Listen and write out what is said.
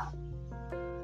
うん。